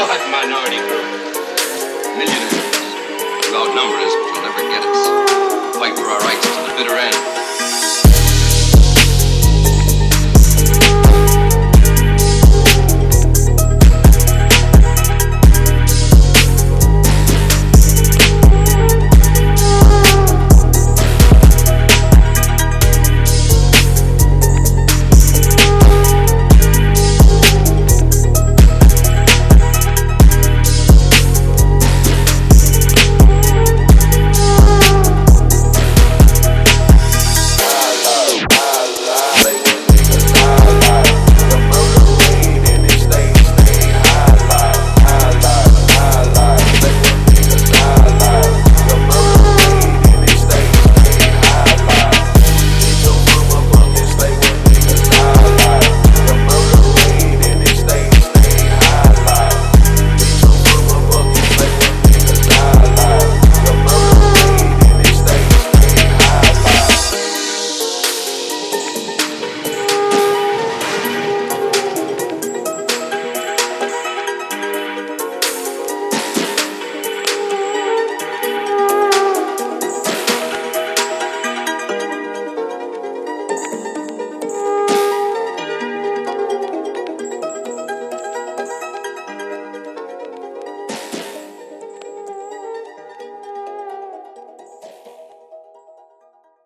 What minority group? Millionaires. You outnumber us, but you'll never get us. Fight for our rights to the bitter end.